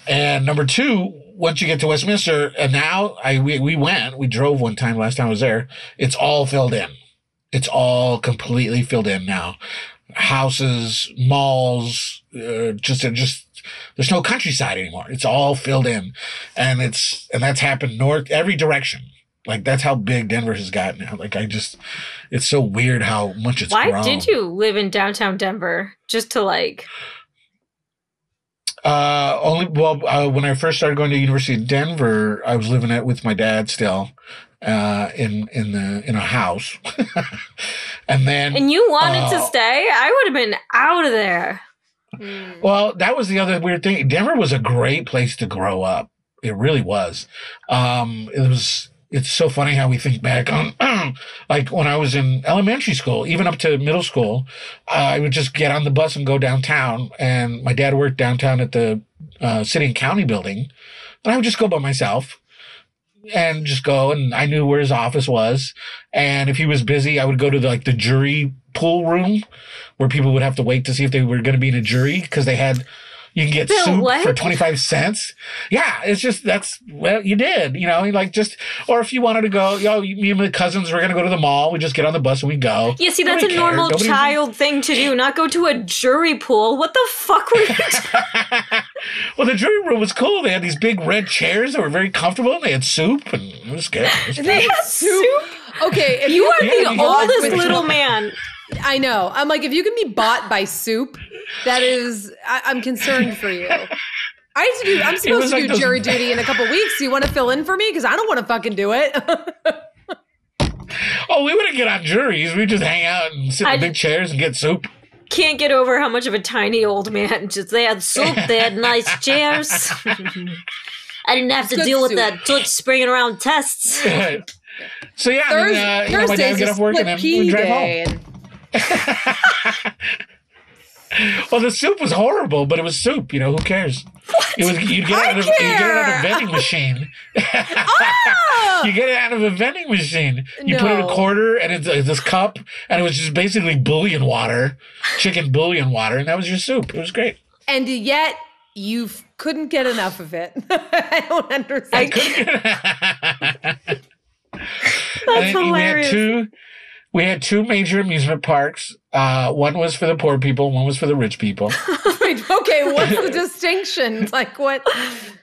And number two, once you get to Westminster, and now I we, we went, we drove one time last time I was there. It's all filled in. It's all completely filled in now. Houses, malls, uh, just just there's no countryside anymore. It's all filled in, and it's and that's happened north every direction. Like that's how big Denver has gotten now. Like I just, it's so weird how much it's Why grown. did you live in downtown Denver? Just to like, Uh, only well, uh, when I first started going to University of Denver, I was living it with my dad still, uh, in in the in a house, and then and you wanted to Uh, stay? I would have been out of there. Mm. Well, that was the other weird thing. Denver was a great place to grow up. It really was. Um, it was. It's so funny how we think back on, like when I was in elementary school, even up to middle school, I would just get on the bus and go downtown. And my dad worked downtown at the uh, city and county building, and I would just go by myself and just go. And I knew where his office was. And if he was busy, I would go to the, like the jury pool room where people would have to wait to see if they were going to be in a jury because they had you can get The soup what? for 25 cents yeah it's just that's well you did you know like just or if you wanted to go yo me and my cousins were going to go to the mall we just get on the bus and we go Yeah, see, that's Nobody a cared. normal Nobody- child thing to do, not go to a jury pool. What the fuck were you doing? well the jury room was cool they had these big red chairs that were very comfortable and they had soup and it was good It was They had soup. Okay, if You are Yeah, the oldest little man. I know. I'm like, if you can be bought by soup, that is, I, I'm concerned for you. I have to do. I'm supposed to like do those- jury duty in a couple weeks. Do you want to fill in for me? Because I don't want to fucking do it. oh we wouldn't get on juries We'd just hang out and sit in I- big chairs and get soup Can't get over how much of a tiny old man. Just they had soup, they had nice chairs. I didn't have to Good deal with that toots springing around tests. so yeah Thurs- then, uh, you know, my dad would get is off work and then we'd drive home and- Well, the soup was horrible, but it was soup. You know, who cares? It was you'd get, it out of, get it out of a vending machine. Ah! you get it out of a vending machine. You put in a quarter and it's uh, this cup, and it was just basically bouillon water, chicken bouillon water, and that was your soup. It was great. and yet you couldn't get enough of it. I don't understand. That's And then We hilarious. had two. We had two major amusement parks. Uh, one was for the poor people, one was for the rich people. Okay, what's the distinction? Like what?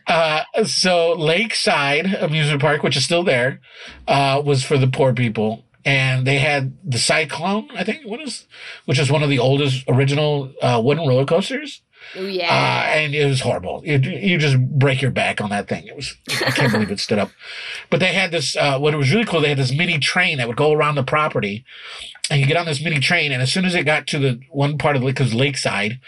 Uh, so Lakeside Amusement Park, which is still there, uh, was for the poor people. And they had the Cyclone, I think, what is, which is one of the oldest original uh, wooden roller coasters. Oh Uh, yeah. and it was horrible. You, you just break your back on that thing. It was, I can't believe it stood up. But they had this, uh, what was really cool, they had this mini train that would go around the property. And you get on this mini train, and as soon as it got to the one part of the lake, because lakeside,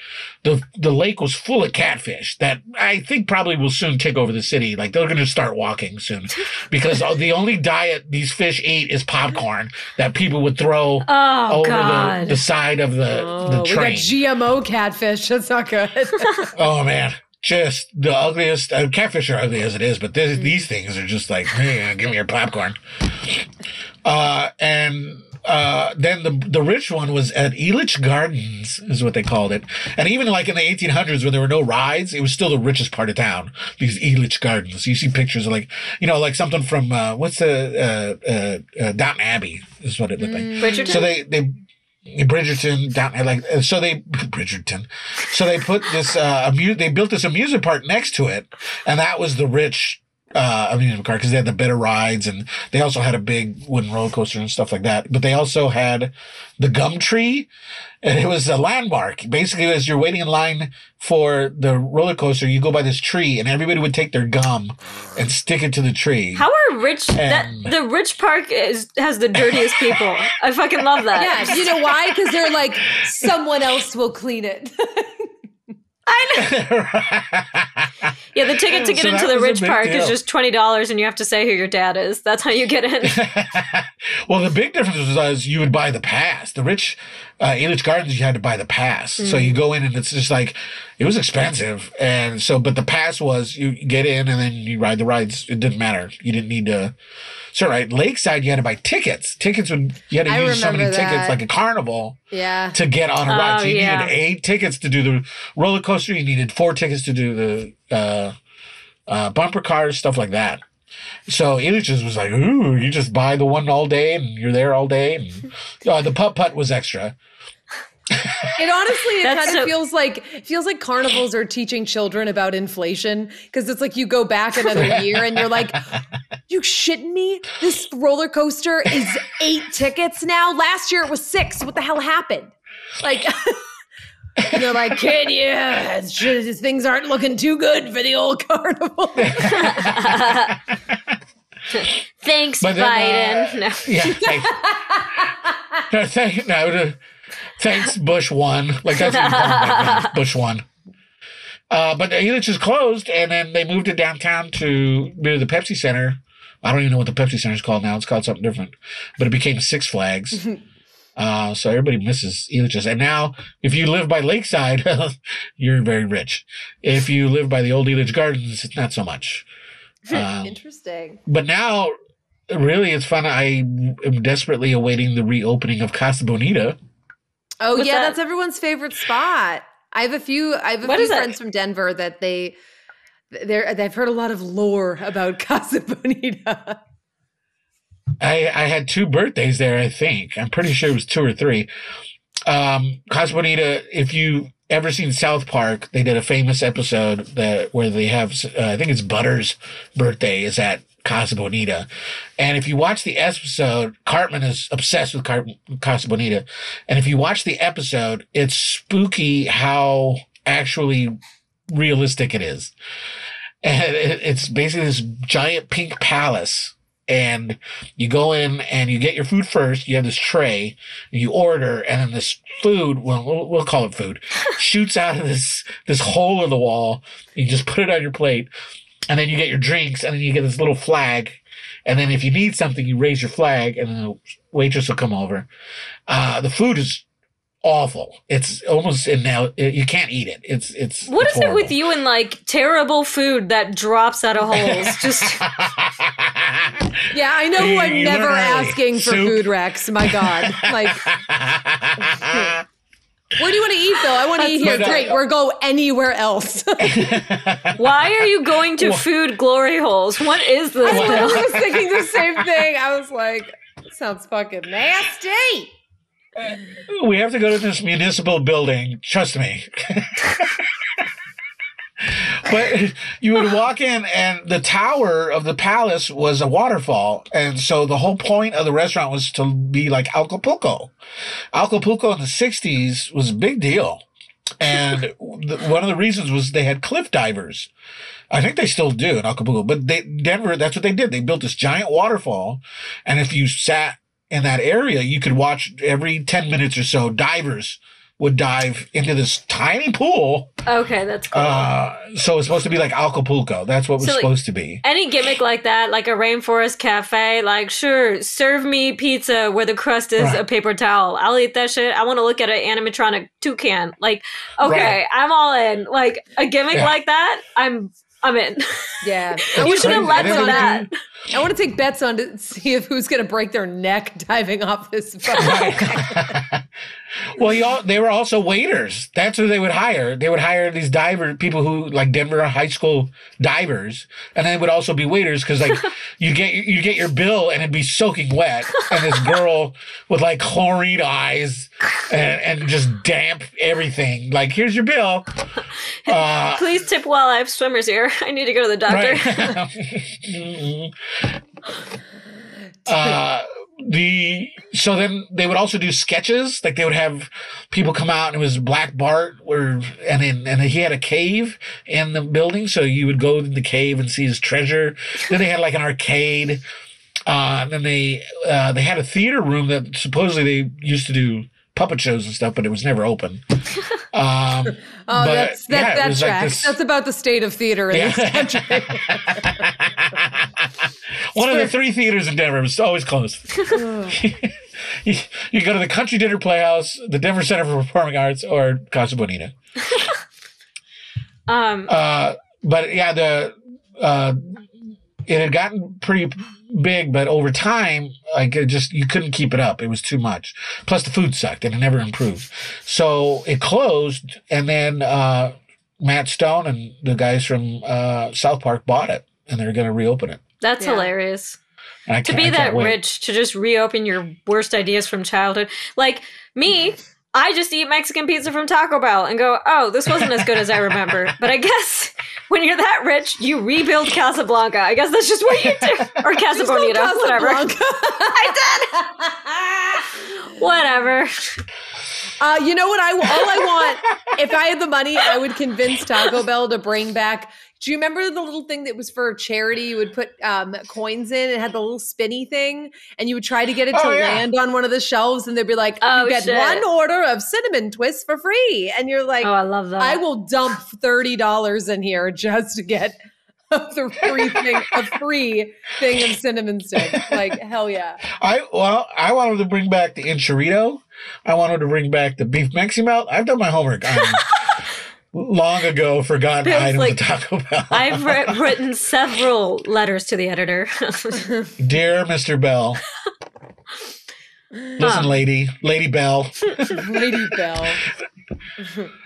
the the lake was full of catfish that I think probably will soon take over the city. Like they're going to start walking soon, because the only diet these fish eat is popcorn that people would throw Oh over the, the side of the oh, the we got. GMO catfish. That's not good. Oh man, just the ugliest. Uh, catfish are ugly as it is, but this, these things are just like, hey, give me your popcorn. Uh, and uh, then the the rich one was at Elitch Gardens, is what they called it. And even like in the 1800s, when there were no rides, it was still the richest part of town. These Elitch Gardens. You see pictures of like, you know, like something from uh, what's the uh, uh, uh, Downton Abbey is what it looked like. Bridgerton? So they they Bridgerton down like uh, so they Bridgerton. So they put this uh amu- they built this amusement park next to it, and that was the rich uh amusement park because they had the better rides and they also had a big wooden roller coaster and stuff like that. But they also had the gum tree, and it was a landmark. Basically, as you're waiting in line for the roller coaster, you go by this tree, and everybody would take their gum and stick it to the tree. How are rich? That the rich park is has the dirtiest people. I fucking love that. yeah, you know why? Because they're like, someone else will clean it. I know. Yeah, the ticket to get So into the was a rich big park is just twenty dollars, and you have to say who your dad is. That's how you get in. well, the big difference was you would buy the pass. The rich uh, Gardens, you had to buy the pass. So you go in and it's just like it was expensive, and so but the pass was you get in and then you ride the rides. It didn't matter. You didn't need to. So right, Lakeside, you had to buy tickets. Tickets would you had to I use so many remember tickets like a carnival yeah. to get on a ride. Oh, so you yeah. needed eight tickets to do the roller coaster. You needed four tickets to do the uh, uh, bumper cars, stuff like that. So it just was like, ooh, you just buy the one all day and you're there all day. And, uh, the putt putt was extra. It honestly, it kind of so- feels like feels like carnivals are teaching children about inflation because it's like you go back another year and you're like, "You shitting me? This roller coaster is eight tickets now. Last year it was six. What the hell happened?" Like, and they're like, "Kid, yeah, it's just, things aren't looking too good for the old carnival." Thanks, But then, Biden. uh, no. Yeah. Thanks. no, thank, no, thanks, Bush one. Like that's what you call him Bush one. Uh, but Elitch is closed, and then they moved it downtown to near the Pepsi Center. I don't even know what the Pepsi Center is called now. It's called something different, but it became Six Flags. Uh, so everybody misses Elitch's. And now, if you live by Lakeside, you're very rich. If you live by the old Elitch Gardens, it's not so much. Um, Interesting. but now, really, it's fun. I am desperately awaiting the reopening of Casa Bonita. Oh What's yeah, that? that's everyone's favorite spot. I have a few. I have a What few is it? friends from Denver that they they're they've heard a lot of lore about Casa Bonita. I, I had two birthdays there, I think. I'm pretty sure it was two or three. Um, Casa Bonita, if you ever seen South Park, they did a famous episode that where they have, uh, I think it's Butters' birthday is at Casa Bonita. And if you watch the episode, Cartman is obsessed with Car- Casa Bonita. And if you watch the episode, it's spooky how actually realistic it is. And it's basically this giant pink palace. And you go in and you get your food first. You have this tray, you order, and then this food, well, we'll, call it food, shoots out of this this hole in the wall. You just put it on your plate, and then you get your drinks, and then you get this little flag. And then if you need something, you raise your flag, and then the waitress will come over. Uh, the food is awful. It's almost in now you can't eat it. It's it's. What it's is it with you and like terrible food that drops out of holes? Just Yeah, I know who I'm You never asking for Soup. food Rex. My God, like where do you want to eat though? I want to eat here. Great, we're go anywhere else. why are you going to food glory holes? What is this? I Bill? was thinking the same thing. I was like, sounds fucking nasty. we have to go to this municipal building. Trust me. but you would walk in, and the tower of the palace was a waterfall, and so the whole point of the restaurant was to be like Acapulco. Acapulco in the '60s was a big deal, and one of the reasons was they had cliff divers. I think they still do in Acapulco, but they Denver. That's what they did. They built this giant waterfall, and if you sat in that area, you could watch every ten minutes or so divers would dive into this tiny pool. Okay, that's cool. Uh, so it's supposed to be like Acapulco. That's what it was So, like- supposed to be. Any gimmick like that, like a rainforest cafe, like sure, serve me pizza where the crust is Right. a paper towel. I'll eat that shit. I want to look at an animatronic toucan. Like, okay, Right. I'm all in. Like a gimmick Yeah. like that, I'm I'm in. Yeah. you should have crazy. led I with never that. I want to take bets on to see if who's going to break their neck diving off this. fucking- well, you all, they were also waiters. That's who they would hire. They would hire these diver people who like Denver high school divers, and they would also be waiters because like you get you get your bill and it'd be soaking wet, and this girl with like chlorine eyes and, and just damp everything. Like here's your bill. Uh, Please tip while I have swimmers here. I need to go to the doctor. Right. Uh, the so then they would also do sketches. Like they would have people come out, and it was Black Bart, where and then and he had a cave in the building, so you would go in the cave and see his treasure. Then they had like an arcade. Uh, and then they uh, they had a theater room that supposedly they used to do puppet shows and stuff, but it was never open. Um, Oh, that's that, yeah, that was like this- That's about the state of theater in this country. One of the three theaters in Denver was always closed. you, you go to the Country Dinner Playhouse, the Denver Center for Performing Arts, or Casa Bonita. Um, Uh, but yeah, the uh, it had gotten pretty big, but over time, like it just you couldn't keep it up. It was too much. Plus, the food sucked, and it never improved. So it closed, and then uh, Matt Stone and the guys from uh, South Park bought it, and they're going to reopen it. that's Yeah. hilarious. To be that wait. rich to just reopen your worst ideas from childhood. Like me, I just eat Mexican pizza from Taco Bell and go, oh, this wasn't as good as I remember. But I guess when you're that rich, you rebuild Casablanca. I guess that's just what you do. Or Casa It's called Bonita, whatever. Whatever. Uh, you know what? I all I want, if I had the money, I would convince Taco Bell to bring back. Do you remember the little thing that was for charity? You would put um, coins in. It had the little spinny thing, and you would try to get it to Oh, yeah. land on one of the shelves, and they'd be like, Oh, "You get shit. one order of cinnamon twists for free," and you're like, Oh, I love that. "I will dump thirty dollars in here just to get." the free thing, a free thing of cinnamon sticks. Like hell yeah! I well, I wanted to bring back the enchirito. I wanted to bring back the beef Mexi melt. I've done my homework on long ago forgotten Feels items like- of Taco Bell. I've wri- written several letters to the editor. Dear Mr. Bell. Listen, Huh. lady, Lady Bell. Lady Bell.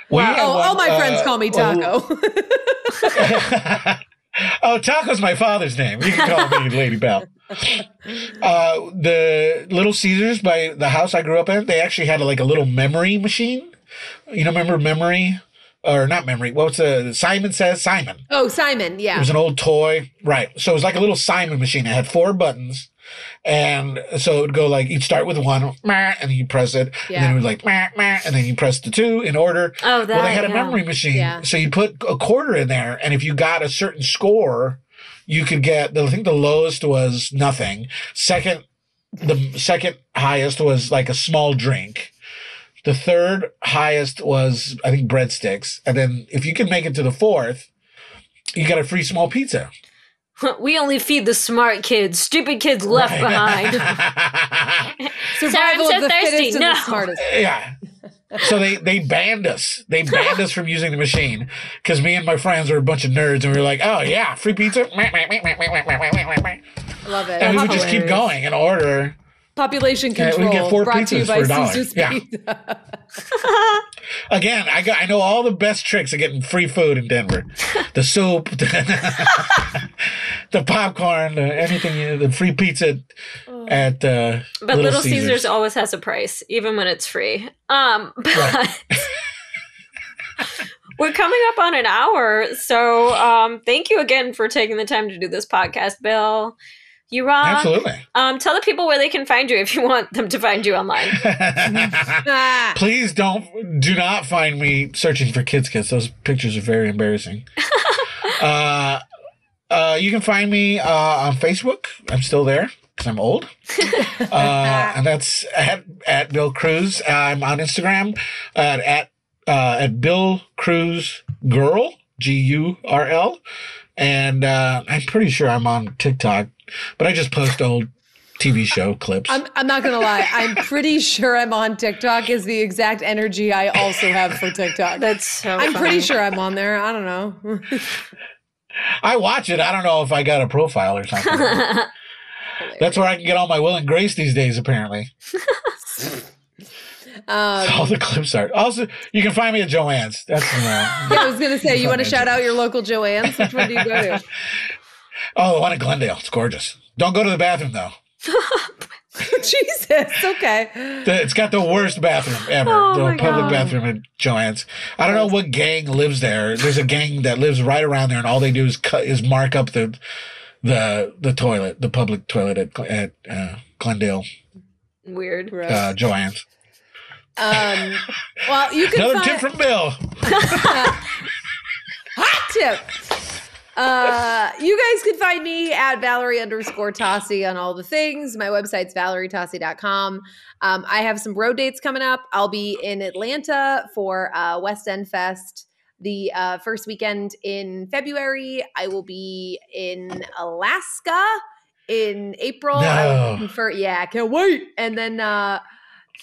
Wow. have Oh, all one, my friends uh, call me Taco. oh, Taco's my father's name. You can call me Lady Bell. Uh, the Little Caesars by the house I grew up in, they actually had like a little memory machine. You know, remember memory? Or not memory. What's the Simon says? Simon. oh, Simon. Yeah. It was an old toy. Right. So it was like a little Simon machine. It had four buttons. And so it would go like, you'd start with one, and then you press it. And then Yeah. it would like, and then you press the two in order. oh, that. well, they had a memory machine. Yeah. So you put a quarter in there. And if you got a certain score, you could get, I think the lowest was nothing. Second, the second highest was like a small drink. The third highest was, I think, breadsticks. And then if you can make it to the fourth, you got a free small pizza. We only feed the smart kids. Stupid kids left behind. Survival so of the thirsty. fittest and No. the smartest. yeah. So they they banned us. They banned us from using the machine because me and my friends were a bunch of nerds, and we were like, "Oh yeah, free pizza!" Love it. And Love we it. would just keep going and order. Population Yeah, we control get four brought to you pizzas by for a dollar. Caesar's Yeah. Again, I got I know all the best tricks of getting free food in Denver. The soup, the, the popcorn, the, anything, you- the free pizza at uh, But Little, Caesars. always has a price, even when it's free. Um, but Right. we're coming up on an hour, so um, thank you again for taking the time to do this podcast, Bill. You rock. Absolutely. Um, tell the people where they can find you if you want them to find you online. Please don't do not find me searching for kids kids. Those pictures are very embarrassing. uh, uh, you can find me uh, on Facebook. I'm still there because I'm old. uh, and that's at, at Bill Cruz. I'm on Instagram at at uh, at Bill Cruz Girl G U R L, and uh, I'm pretty sure I'm on TikTok, but I just post old TV show clips. I'm, I'm not gonna lie. I'm pretty sure I'm on TikTok. Is the exact energy I also have for TikTok. That's so. I'm pretty sure I'm on there. I don't know. I watch it. I don't know if I got a profile or something. That's where I can get all my Will and Grace these days, apparently. Um, all the clips are. Also, you can find me at Jo-Ann's. That's uh, yeah, I was gonna say, you want to shout out your local Jo-Ann's? Which one do you go to? oh, the one at Glendale. It's gorgeous. Don't go to the bathroom though. Jesus. Okay. The- It's got the worst bathroom ever. Oh, the public God. bathroom at Jo-Ann's. I don't know what gang lives there. There's a gang that lives right around there, and all they do is cut is mark up the the the toilet, the public toilet at at uh, Glendale Weird. Uh, Jo-Ann's. Um, well, you can Another find tip from Bill. hot tip. Uh, you guys can find me at Valerie underscore Tosi on all the things. My website's valerietosi.com. Um, I have some road dates coming up. I'll be in Atlanta for uh, West End Fest the uh, first weekend in February. I will be in Alaska in April. No. for yeah, can't wait. And then uh,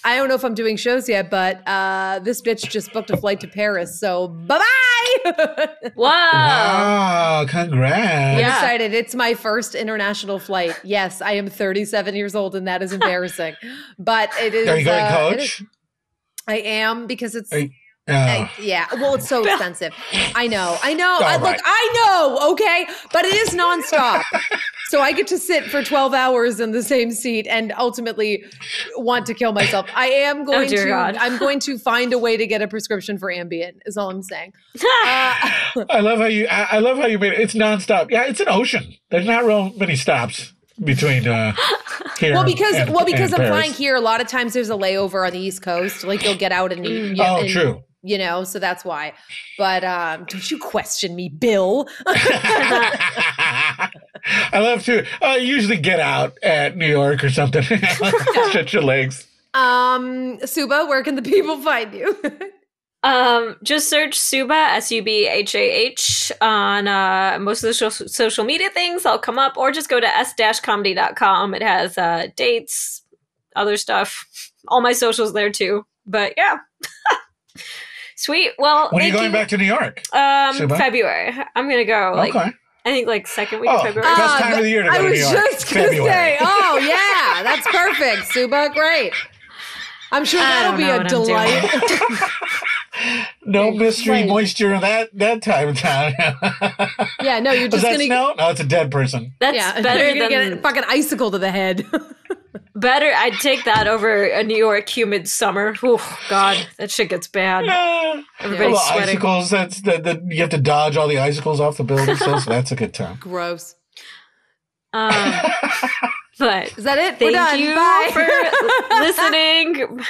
I don't know if I'm doing shows yet, but uh, this bitch just booked a flight to Paris. So bye bye. Wow. Wow! Congrats. Yeah. excited. It's my first international flight. Yes, I am 37 years old, and that is embarrassing. but it is. Are you going uh, it is- coach? I am because it's. Oh. I- yeah, well, it's so expensive. I know, I know. I, All look. I know. Okay, but it is nonstop, so I get to sit for 12 hours in the same seat and ultimately want to kill myself. I am going Oh, dear to. God. I'm going to find a way to get a prescription for Ambien. Is all I'm saying. Uh, I love how you. I, I love how you made it. It's nonstop. Yeah, it's an ocean. There's not real many stops between uh. Well, because and- well, because I'm Paris. flying here, a lot of times there's a layover on the East Coast. Like you'll get out and you, Mm. you- Oh, true. You know, so that's why. But um, don't you question me, Bill? I love to uh, usually get out at New York or something. Stretch your legs. um, Subhah, where can the people find you? Um, just search Subhah S U B H A H on uh, most of the social social media things. I'll come up, or just go to s-comedy.com. It has uh, dates, other stuff, all my socials there too. But yeah, sweet. Well, When are you thank going back to New York? Um, Subhah? February. I'm gonna go. Like okay. I think like second week Oh, of February. Best Uh, time of the year to go I to New was York. just gonna February. say, oh yeah, that's perfect, Subhah. Great. I'm sure I that'll be a delight. No mystery Right. moisture in that that time of town. yeah, no, you're Does just that gonna. snow? No, it's a dead person. That's Yeah, better you're gonna than get a fucking icicle to the head. Better. I'd take that over a New York humid summer. Oh God, that shit gets bad. Yeah. Everybody's Well, sweating. icicles. That's the, the you have to dodge all the icicles off the building. So so that's a good time. Gross. Um, but Is that it? thank We're done. you Bye. for listening.